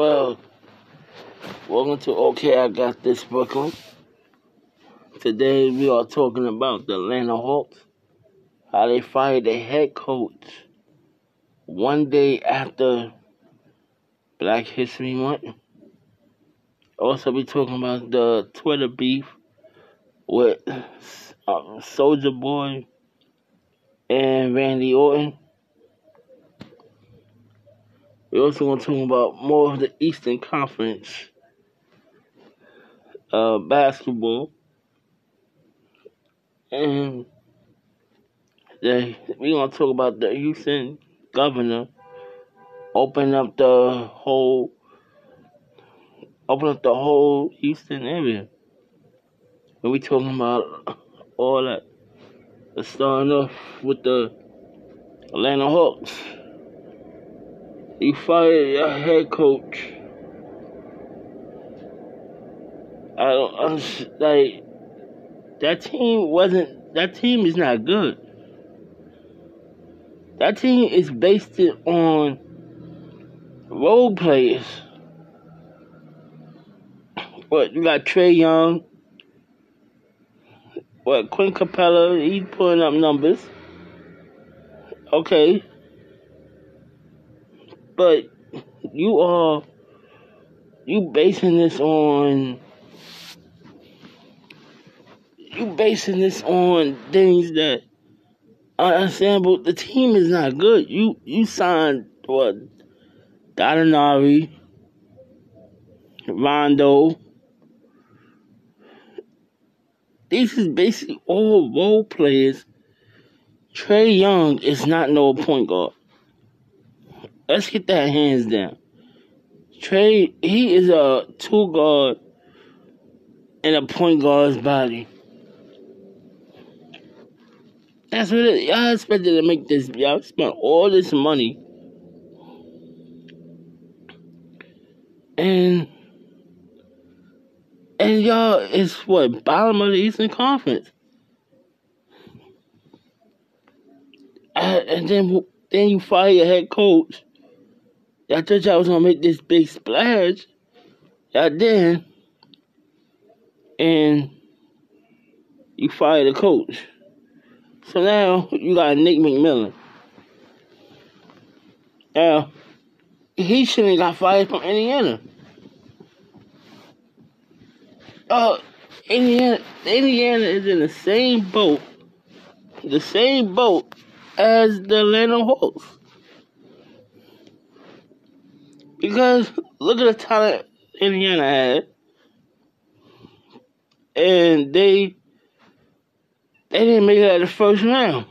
Well, welcome to OK, I Got This Brooklyn. Today we are talking about the Atlanta Hawks, how they fired the head coach one day after Black History Month. Also, be talking about the Twitter beef with uh, Soulja Boy and Randy Orton. We're also going to talk about more of the Eastern Conference uh, basketball. And we're going to talk about the Houston governor open up the whole open up the whole Houston area. And we talking about all that. Let's start off with the Atlanta Hawks. You fired your head coach. I don't understand. Like, that team wasn't, that team is not good. That team is based on role players. What, you got Trae Young. What, Clint Capela, he's pulling up numbers. Okay but you are you basing this on you basing this on things that I understand, but the team is not good. You you signed what Gallinari, Rondo. This is basically all role players. Trae Young is not no point guard. Let's get that hands down. Trae, he is a two guard and a point guard's body. That's what it, y'all expected to make this. Y'all spent all this money. And and y'all is what bottom of the Eastern Conference. Uh, and then then you fire your head coach I thought y'all was gonna make this big splash. Y'all did. And you fired the coach. So now you got Nick McMillan. Now, he shouldn't got fired from Indiana. Uh, Indiana, Indiana is in the same boat, the same boat as the Atlanta Hawks. Because look at the talent Indiana had. And they they didn't make it of the first round.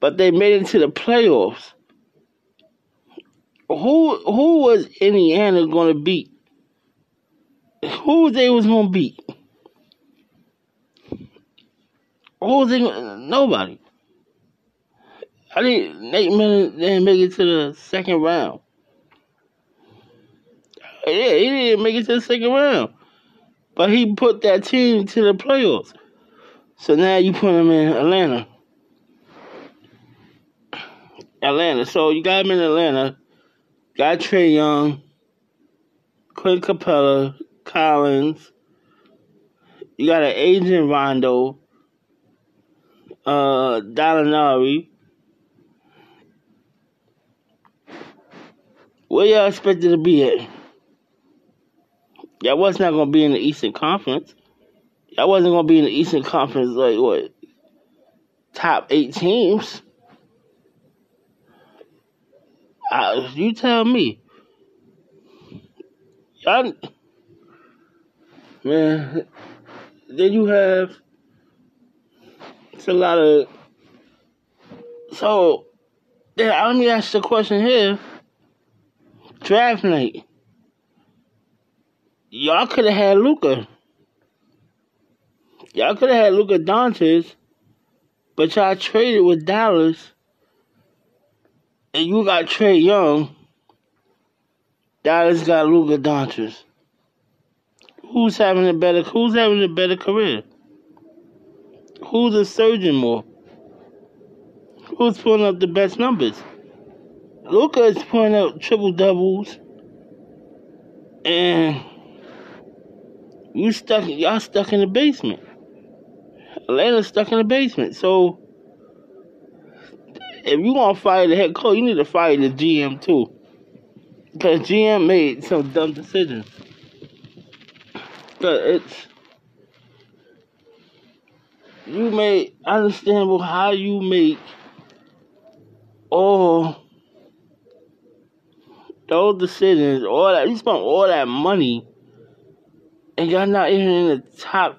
But they made it to the playoffs. Who who was Indiana gonna beat? Who they was gonna beat? Who they? Nobody. I think Nate Millen didn't make it to the second round. Yeah, he didn't make it to the second round. But he put that team to the playoffs. So now you put him in Atlanta. Atlanta. So you got him in Atlanta. Got Trae Young, Clint Capela, Collins. You got an agent Rondo, uh, Gallinari. Where y'all expected to be at? Y'all was not gonna be in the Eastern Conference. Y'all wasn't gonna be in the Eastern Conference like what? Top eight teams. Uh, you tell me. Y'all, man. Then you have. It's a lot of. So, yeah, let me ask the question here draft night. Y'all could have had Luka. Y'all could have had Luka Doncic, but y'all traded with Dallas, and you got Trae Young. Dallas got Luka Doncic. Who's having a better? Who's having a better career? Who's a surgeon more? Who's pulling up the best numbers? Luka is putting up triple doubles, and you stuck. Y'all stuck in the basement. Atlanta's stuck in the basement. So if you want to fire the head coach, you need to fire the GM too, because GM made some dumb decisions. Cause it's you made understandable how you make all those decisions, all that you spent all that money, and y'all not even in the top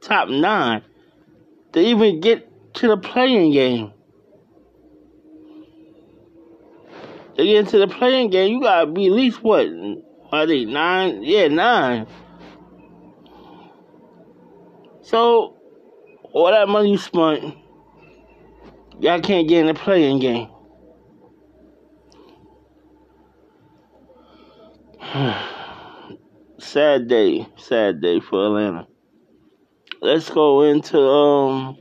top nine to even get to the playing game. To get into the playing game, you gotta be at least what? I think nine. Yeah, nine. So all that money you spent, y'all can't get in the playing game. sad day, sad day for Atlanta. Let's go into um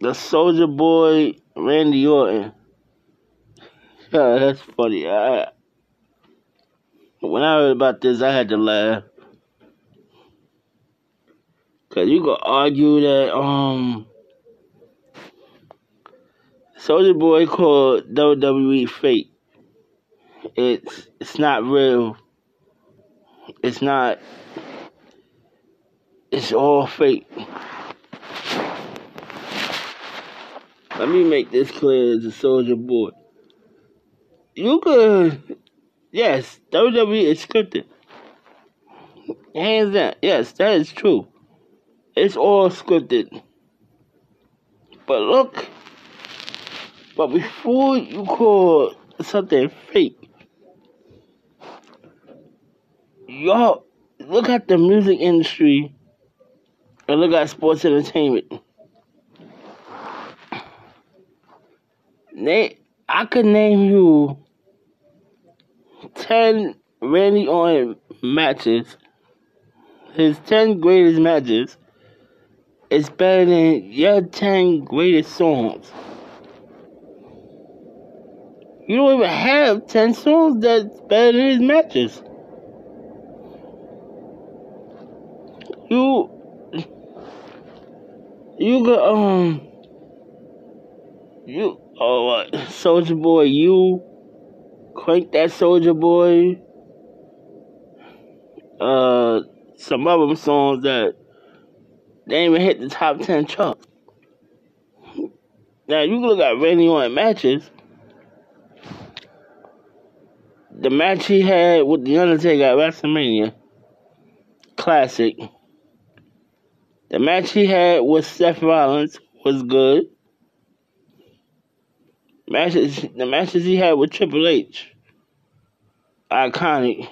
the Soulja Boy Randy Orton. Yeah, that's funny. I, when I heard about this, I had to laugh. Cause you could argue that um Soulja Boy called WWE fake. It's it's not real. It's not it's all fake. Let me make this clear as a Soulja Boy. You could yes, WWE is scripted. Hands down, yes, that is true. It's all scripted. But look, but before you call something fake, y'all look at the music industry and look at sports entertainment. Nate, I could name you ten Randy Orton matches. His ten greatest matches is better than your 10 greatest songs. You don't even have 10 songs that's better than his matches. You, you got, um, you, oh, what, Soulja Boy, you, Crank That Soulja Boy, uh, some of them songs that they even hit the top 10 chart. Now, you look at Randy Orton matches. The match he had with The Undertaker at WrestleMania, classic. The match he had with Seth Rollins was good. Matches, the matches he had with Triple H, iconic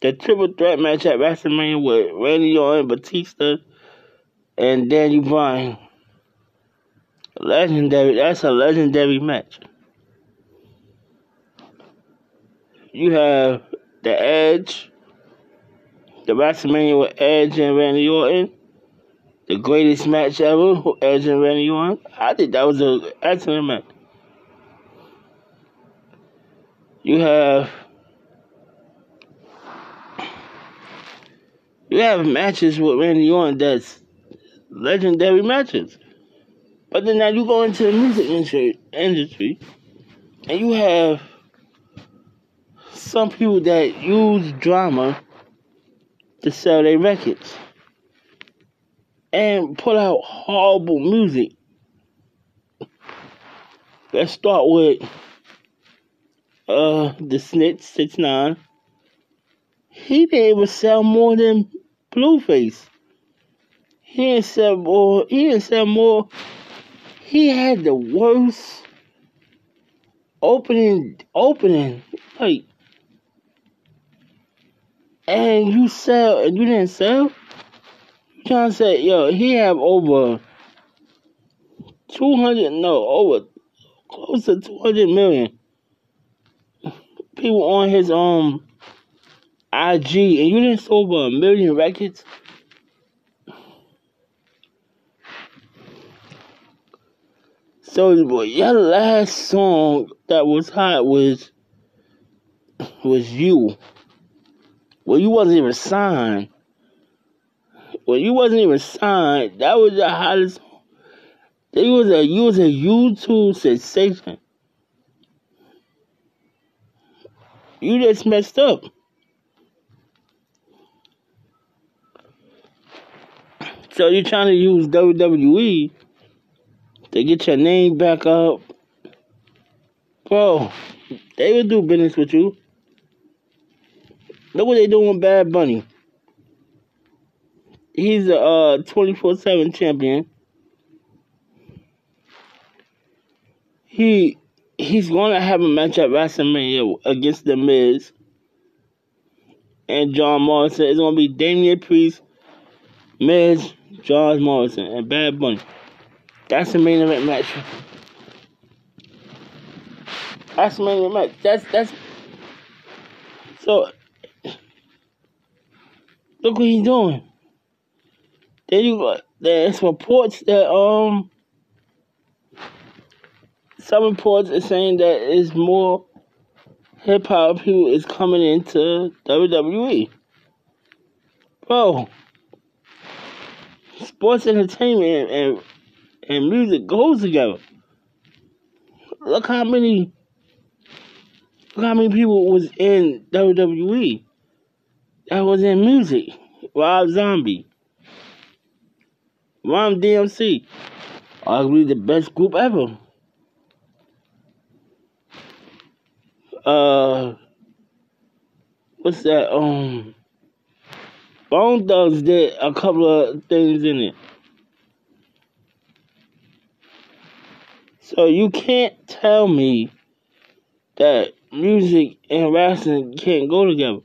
the triple threat match at WrestleMania with Randy Orton, Batista, and Danny Bryan. Legendary. That's a legendary match. You have the Edge, the WrestleMania with Edge and Randy Orton, the greatest match ever, Edge and Randy Orton. I think that was an excellent match. You have You have matches with Randy Orton that's legendary matches. But then now you go into the music industry and you have some people that use drama to sell their records and put out horrible music. Let's start with uh the Snitch Six Nine. He didn't even sell more than Blueface. He didn't sell more. He didn't sell more. He had the worst opening. Opening like, and you sell and you didn't sell. You trying to say, yo, he have over two hundred. No, over close to two hundred million people on his um IG and you didn't sell over a million records. Soulja Boy, your last song that was hot was was you. Well, you wasn't even signed. Well, you wasn't even signed. That was the hottest. You was a you was a YouTube sensation. You just messed up. So you're trying to use WWE to get your name back up. Bro, they will do business with you. Look what they doing with Bad Bunny. He's a uh, 24-7 champion. He he's gonna have a match at WrestleMania against The Miz and John Morrison. It's gonna be Damian Priest, Miz, John Morrison, and Bad Bunny. That's the main event match. That's the main event match. That's that's so. Look what he's doing. There's reports that um some reports are saying that it's more hip hop people is coming into WWE. Bro, sports entertainment and and music goes together. Look how many look how many people was in WWE that was in music. Rob Zombie. Run DMC. Arguably the best group ever. Uh what's that? Um Bone Thugs did a couple of things in it. So you can't tell me that music and wrestling can't go together.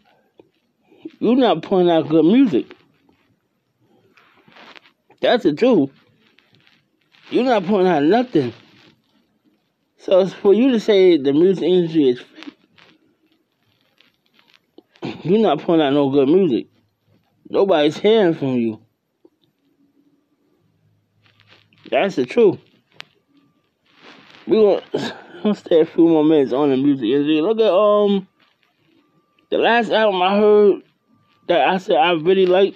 You're not putting out good music. That's the truth. You're not putting out nothing. So for you to say the music industry is fake, you're not putting out no good music. Nobody's hearing from you. That's the truth. We gonna stay a few more minutes on the music industry. Look at um the last album I heard that I said I really like.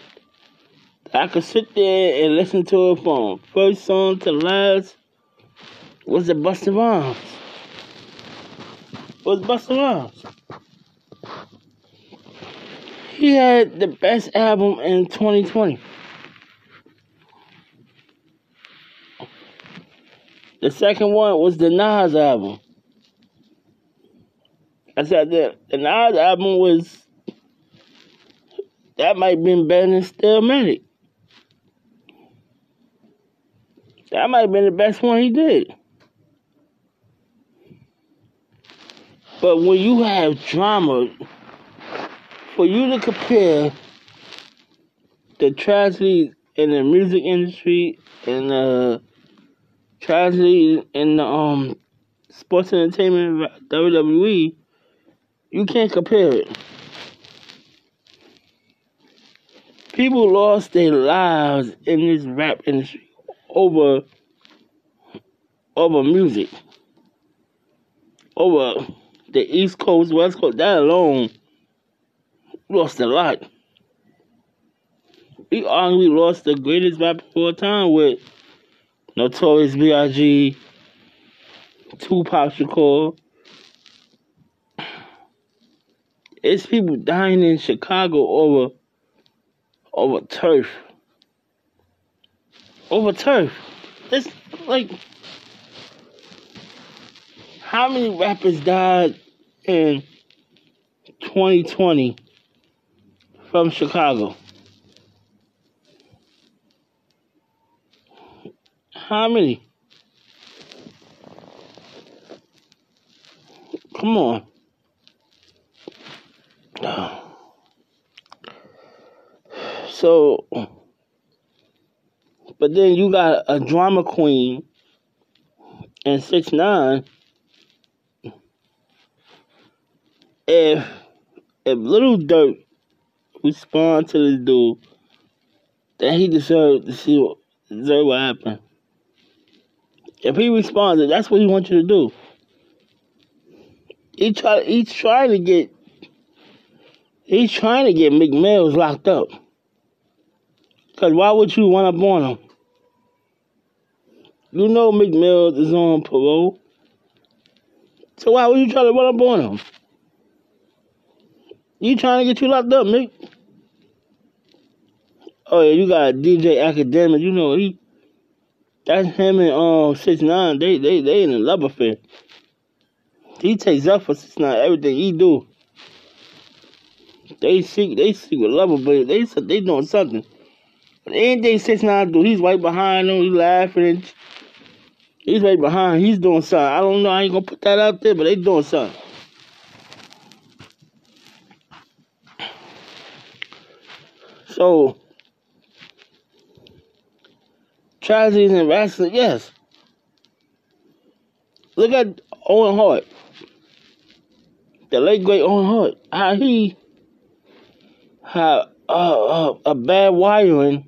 I could sit there and listen to it from first song to last. Was the Busta Rhymes? Was Busta Rhymes? He had the best album in 2020. The second one was the Nas album. I said that the Nas album was that might have been better than Stillmatic. That might have been the best one he did. But when you have drama, for you to compare the tragedy in the music industry and the tragedy in the um sports entertainment WWE, you can't compare it. People lost their lives in this rap industry over over music, over the East Coast, West Coast. That alone lost a lot. We arguably lost the greatest rapper of all time with Notorious B.I.G., Tupac Shakur. It's people dying in Chicago over over turf over turf. It's like how many rappers died in 2020 from Chicago? How many? Come on. So but then you got a drama queen and six nine. If if Lil Durk respond to this dude, then he deserved to see what deserve what happened. If he responded, that's what he wants you to do. He try he's trying to get he's trying to get Meek Mills locked up. Cause why would you want to on him? You know Meek Mills is on parole. So why would you try to run up on him? You trying to get you locked up, Mick? Oh yeah, you got DJ Akademiks. You know he. That's him and um six nine. They they they in a love affair. He takes up for six nine everything he do. They seek they seek a lover, but they they doing something. Anything six nine do, he's right behind them. He laughing. He's right behind. He's doing something. I don't know. I ain't gonna put that out there, but they doing something. So, tragedies in wrestling, yes. Look at Owen Hart, the late great Owen Hart. How he had uh, uh, a bad wiring.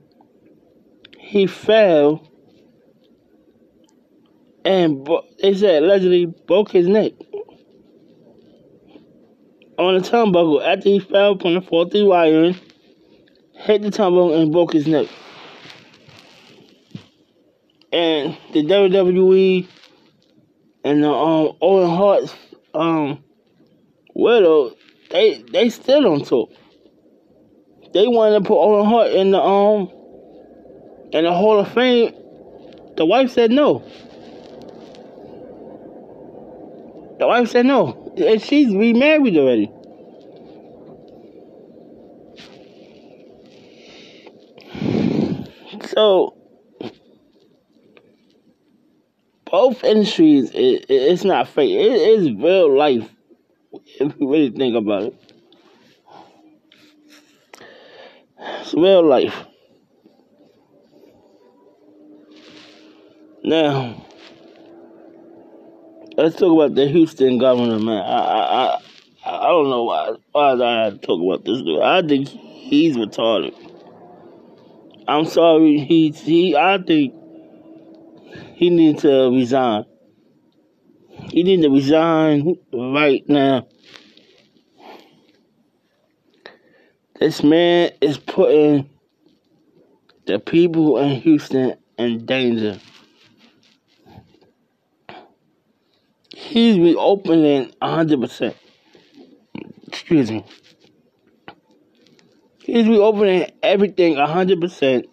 He fell, and they said allegedly broke his neck on the turnbuckle after he fell from the faulty wiring hit the tumble and broke his neck. And the WWE and the um Owen Hart's um widow, they they still on top. They wanted to put Owen Hart in the um in the Hall of Fame. The wife said no. The wife said no. And she's remarried already. So both industries, it, it's not fake. It is real life. If you really think about it, it's real life. Now, let's talk about the Houston governor, man. I, I, I, I don't know why, why I talk about this dude. I think he's retarded. I'm sorry. He he. I think he needs to resign. He needs to resign right now. This man is putting the people in Houston in danger. He's reopening 100%. Excuse me. He's reopening everything 100%.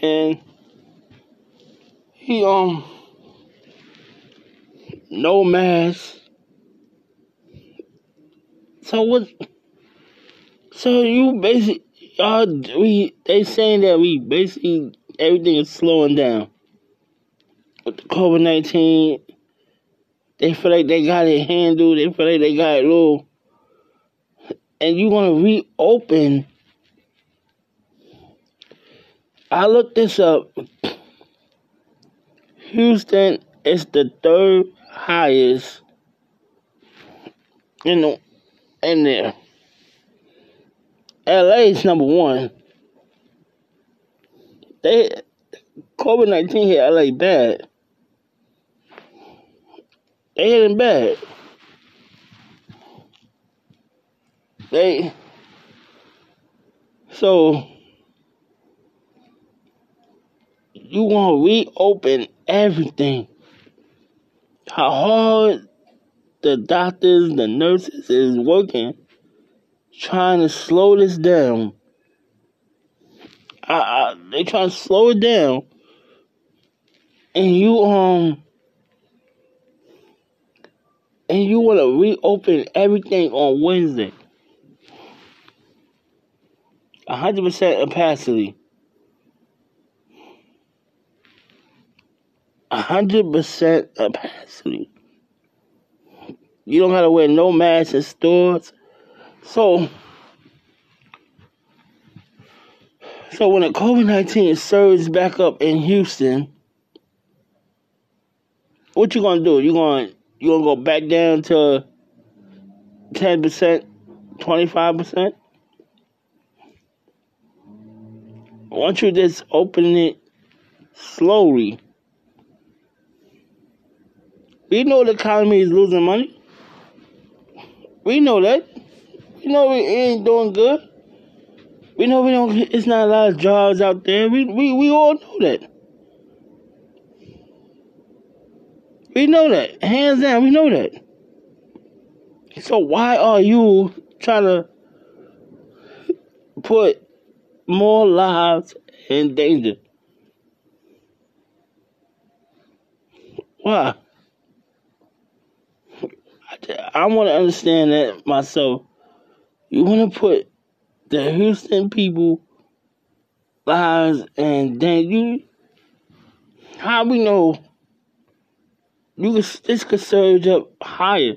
And he, um, no mask. So what? So you basically, y'all, we, they saying that we basically, everything is slowing down. COVID 19, they feel like they got it handled, they feel like they got it low. and you want to reopen. I looked this up. Houston is the third highest in the in there. LA is number one. They COVID nineteen hit LA bad. They him bad. They so you want to reopen everything. How hard the doctors, the nurses is working, trying to slow this down. I, I, they trying to slow it down, and you um, and you want to reopen everything on Wednesday. 100% capacity. 100% capacity. You don't gotta wear no mask in stores. So, so when the COVID 19 surges back up in Houston, what you gonna do? You gonna you gonna go back down to 10%, 25%? Once you just open it slowly. We know the economy is losing money. We know that. We know it ain't doing good. We know we don't. It's not a lot of jobs out there. We we we all know that. We know that. Hands down, we know that. So why are you trying to put more lives in danger? Why? I, want to understand that myself. You want to put the Houston people lives then you how we know you could this could surge up higher.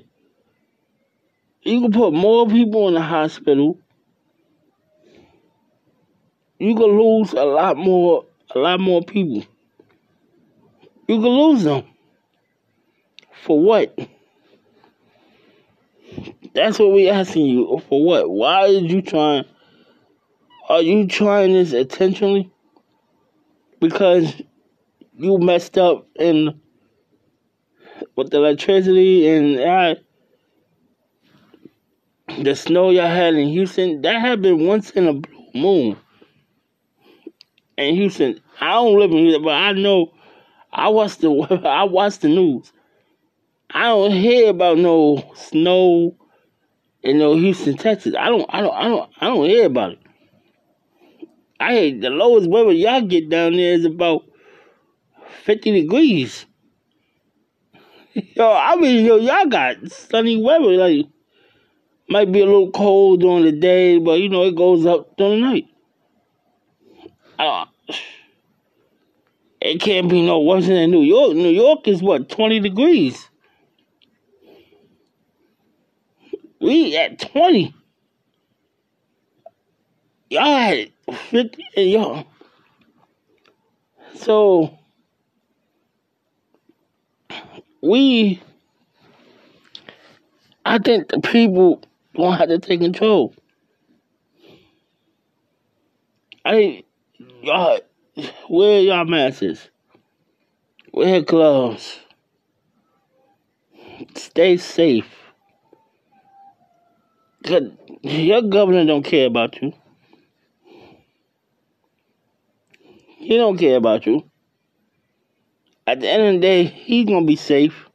You can put more people in the hospital. You could lose a lot more a lot more people. You could lose them. For what? That's what we asking you. For what? Why is you trying? Are you trying this intentionally? Because you messed up in with the electricity and uh, the snow y'all had in Houston. That happened once in a blue moon. In Houston, I don't live in Houston, but I know. I watch the I watch the news. I don't hear about no snow in no Houston, Texas. I don't, I don't, I don't, I don't hear about it. I hear the lowest weather y'all get down there is about fifty degrees. Yo, I mean, yo, y'all got sunny weather. Like, might be a little cold during the day, but you know it goes up during the night. Uh, it can't be no worse than New York. New York is what twenty degrees. We at 20. Y'all had 50 and y'all. So we I think the people gonna have to take control. I y'all wear y'all masks. Wear gloves. Stay safe. Cause your governor don't care about you. He don't care about you. At the end of the day, he's gonna be safe.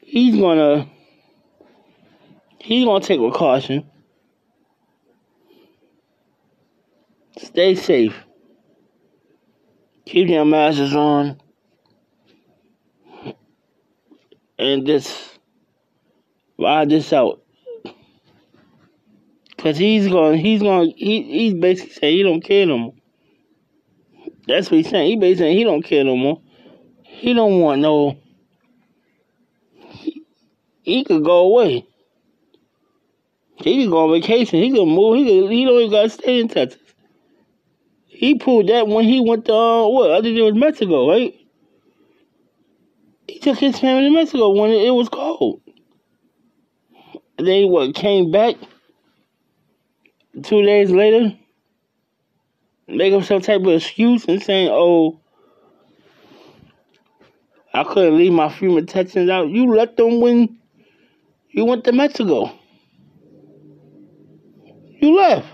He's gonna he's gonna take precaution. Stay safe. Keep your masks on. And just ride this out. Cause he's gonna he's gonna he, he's basically saying he don't care no more. That's what he's saying. He basically saying he don't care no more. He don't want no. He, he could go away. He could go on vacation. He could move. He could. He don't even gotta stay in Texas. He proved that when he went to uh, what? I think it was Mexico, right? He took his family to Mexico when it, it was cold. And then he what came back two days later, make up some type of excuse and saying, oh, I couldn't leave my FEMA Texans out. You let them win. You went to Mexico. You left.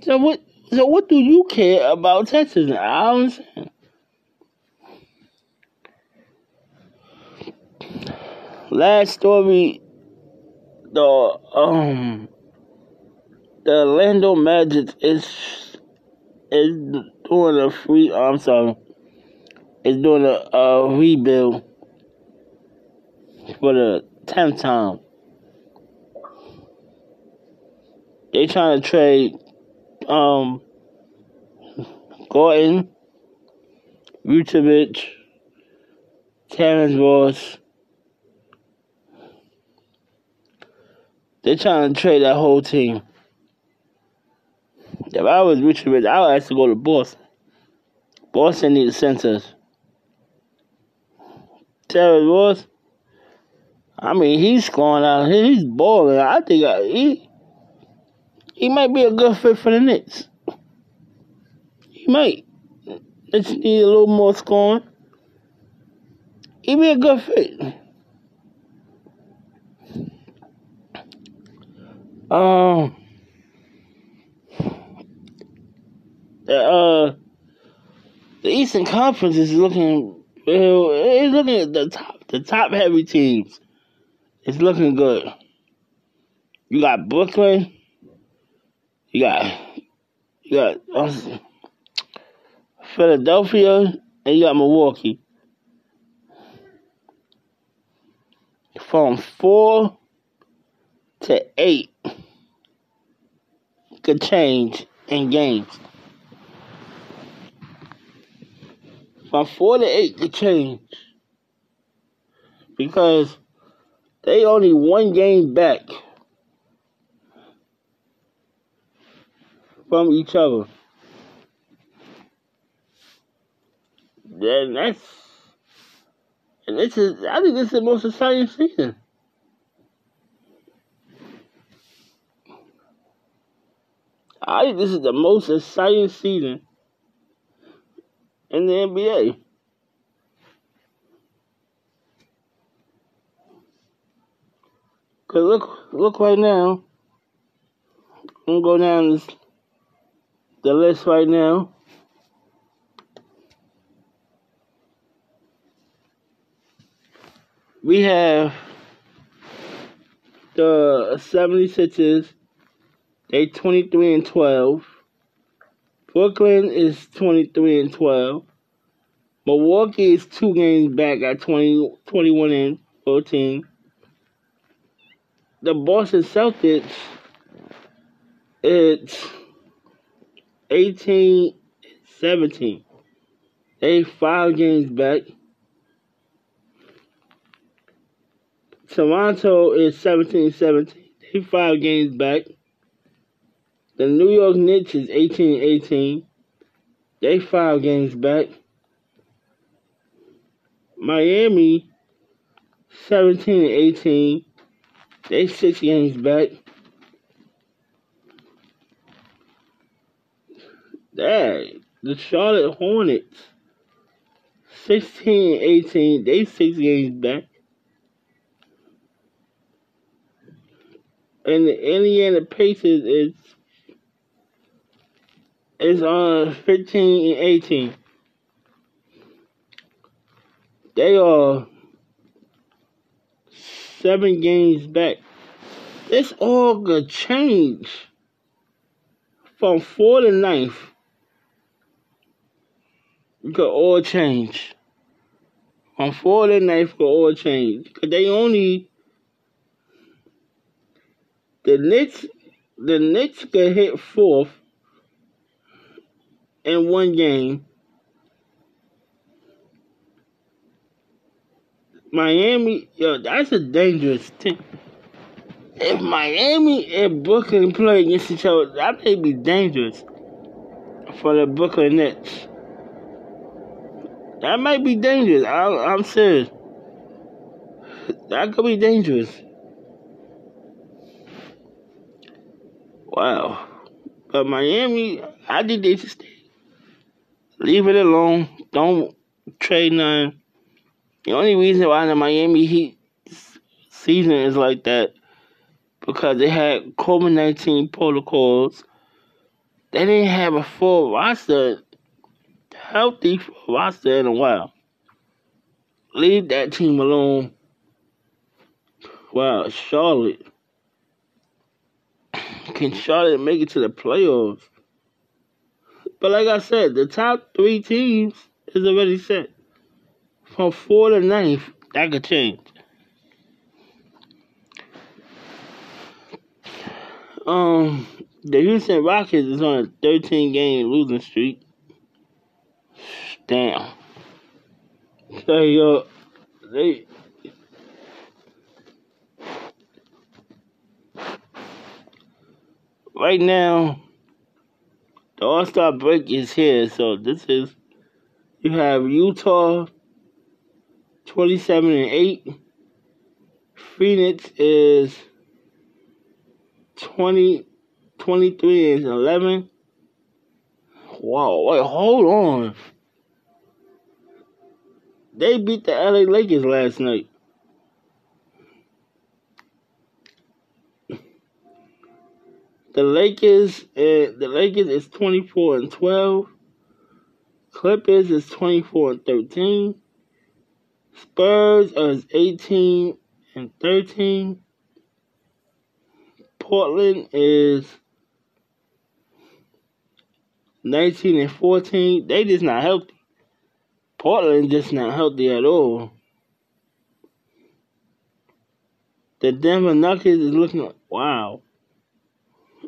So what? So what do you care about Texas? I don't. Last story, the um the Orlando Magic is is doing a free. I'm sorry, is doing a, a rebuild for the tenth time. They trying to trade um Gordon, Vucevic, Terrence Ross. They trying to trade that whole team. If I was Rich, I would have to go to Boston. Boston needs centers. Terry Ross, I mean, he's scoring out. He's balling. I think I, he he might be a good fit for the Knicks. He might. you need a little more scoring, he'd be a good fit. Um, uh, the Eastern Conference is looking, it's looking at the top, the top heavy teams. It's looking good. You got Brooklyn. You got, you got uh, Philadelphia, and you got Milwaukee. From four to eight could change in games. From four to eight could change. Because they only one game back from each other. And that's and this is I think this is the most exciting season. I think this is the most exciting season in the NBA. Cause look, look right now. I'm gonna go down this, the list right now. We have the 76ers they 23 and 12. Brooklyn is 23 and 12. Milwaukee is two games back at 20, 21 and 14. The Boston Celtics, it's 18 17. They five games back. Toronto is 17 17. They five games back. The New York Knicks is 18 18. They five games back. Miami 17 18. They six games back. That the Charlotte Hornets 16 18. They six games back. And the Indiana Pacers is is on uh, 15 and 18. They are seven games back. This all could change from four to ninth. Could all change. From four to ninth could all change. Cause they only the Knicks the Knicks could hit fourth in one game. Miami, yo, that's a dangerous team. If Miami and Brooklyn play against each other, that may be dangerous for the Brooklyn Nets. That might be dangerous. I, I'm serious. That could be dangerous. Wow. But Miami, I think they stay Leave it alone. Don't trade none. The only reason why the Miami Heat season is like that because they had COVID 19 protocols. They didn't have a full roster, healthy roster in a while. Leave that team alone. Wow, Charlotte. Can Charlotte make it to the playoffs? But like I said, the top three teams is already set. From four to ninth, that could change. Um, the Houston Rockets is on a 13 game losing streak. Damn. So, yo, they. Right now, the All Star break is here, so this is you have Utah twenty seven and eight. Phoenix is 20, 23 and eleven. Wow, wait, hold on. they beat the LA Lakers last night. The Lakers, uh, the Lakers is twenty four and twelve. Clippers is twenty four and thirteen. Spurs is eighteen and thirteen. Portland is 19 and 14. They just not healthy. Portland just not healthy at all. The Denver Nuggets is looking wow.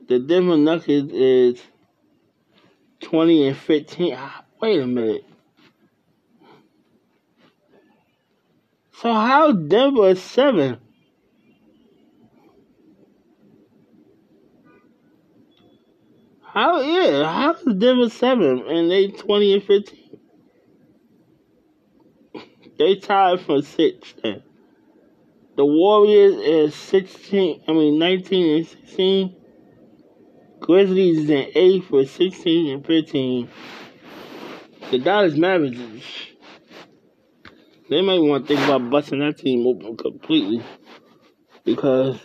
The Denver Nuggets is 20 and 15. Ah, wait a minute. So how Denver is seven? How yeah? How is Denver seven and they twenty and fifteen? They tied for six. The Warriors is sixteen. I mean nineteen and sixteen. Grizzlies is in eight for sixteen and fifteen. The Dallas Mavericks. They might want to think about busting that team open completely because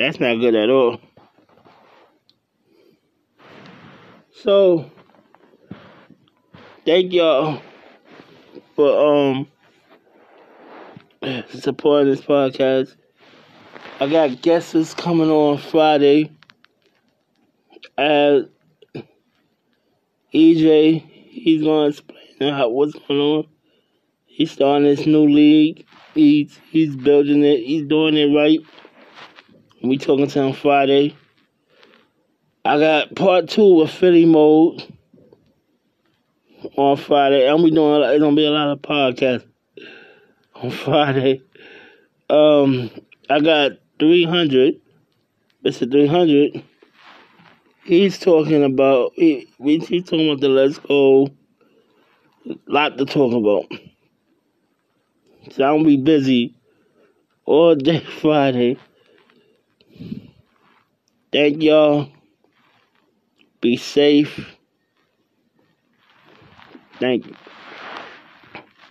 That's not good at all. So, thank y'all for um supporting this podcast. I got guests coming on Friday. As EJ, he's gonna explain how what's going on. He's starting this new league. He's he's building it. He's doing it right. We talking to him Friday. I got part two of Philly mode on Friday. I'm be doing. It's gonna be a lot of podcasts on Friday. Um, I got 300. Mr. 300. He's talking about. He, he's talking about the Let's Go. Lot to talk about. So I'm gonna be busy all day Friday. Thank y'all. Be safe. Thank you.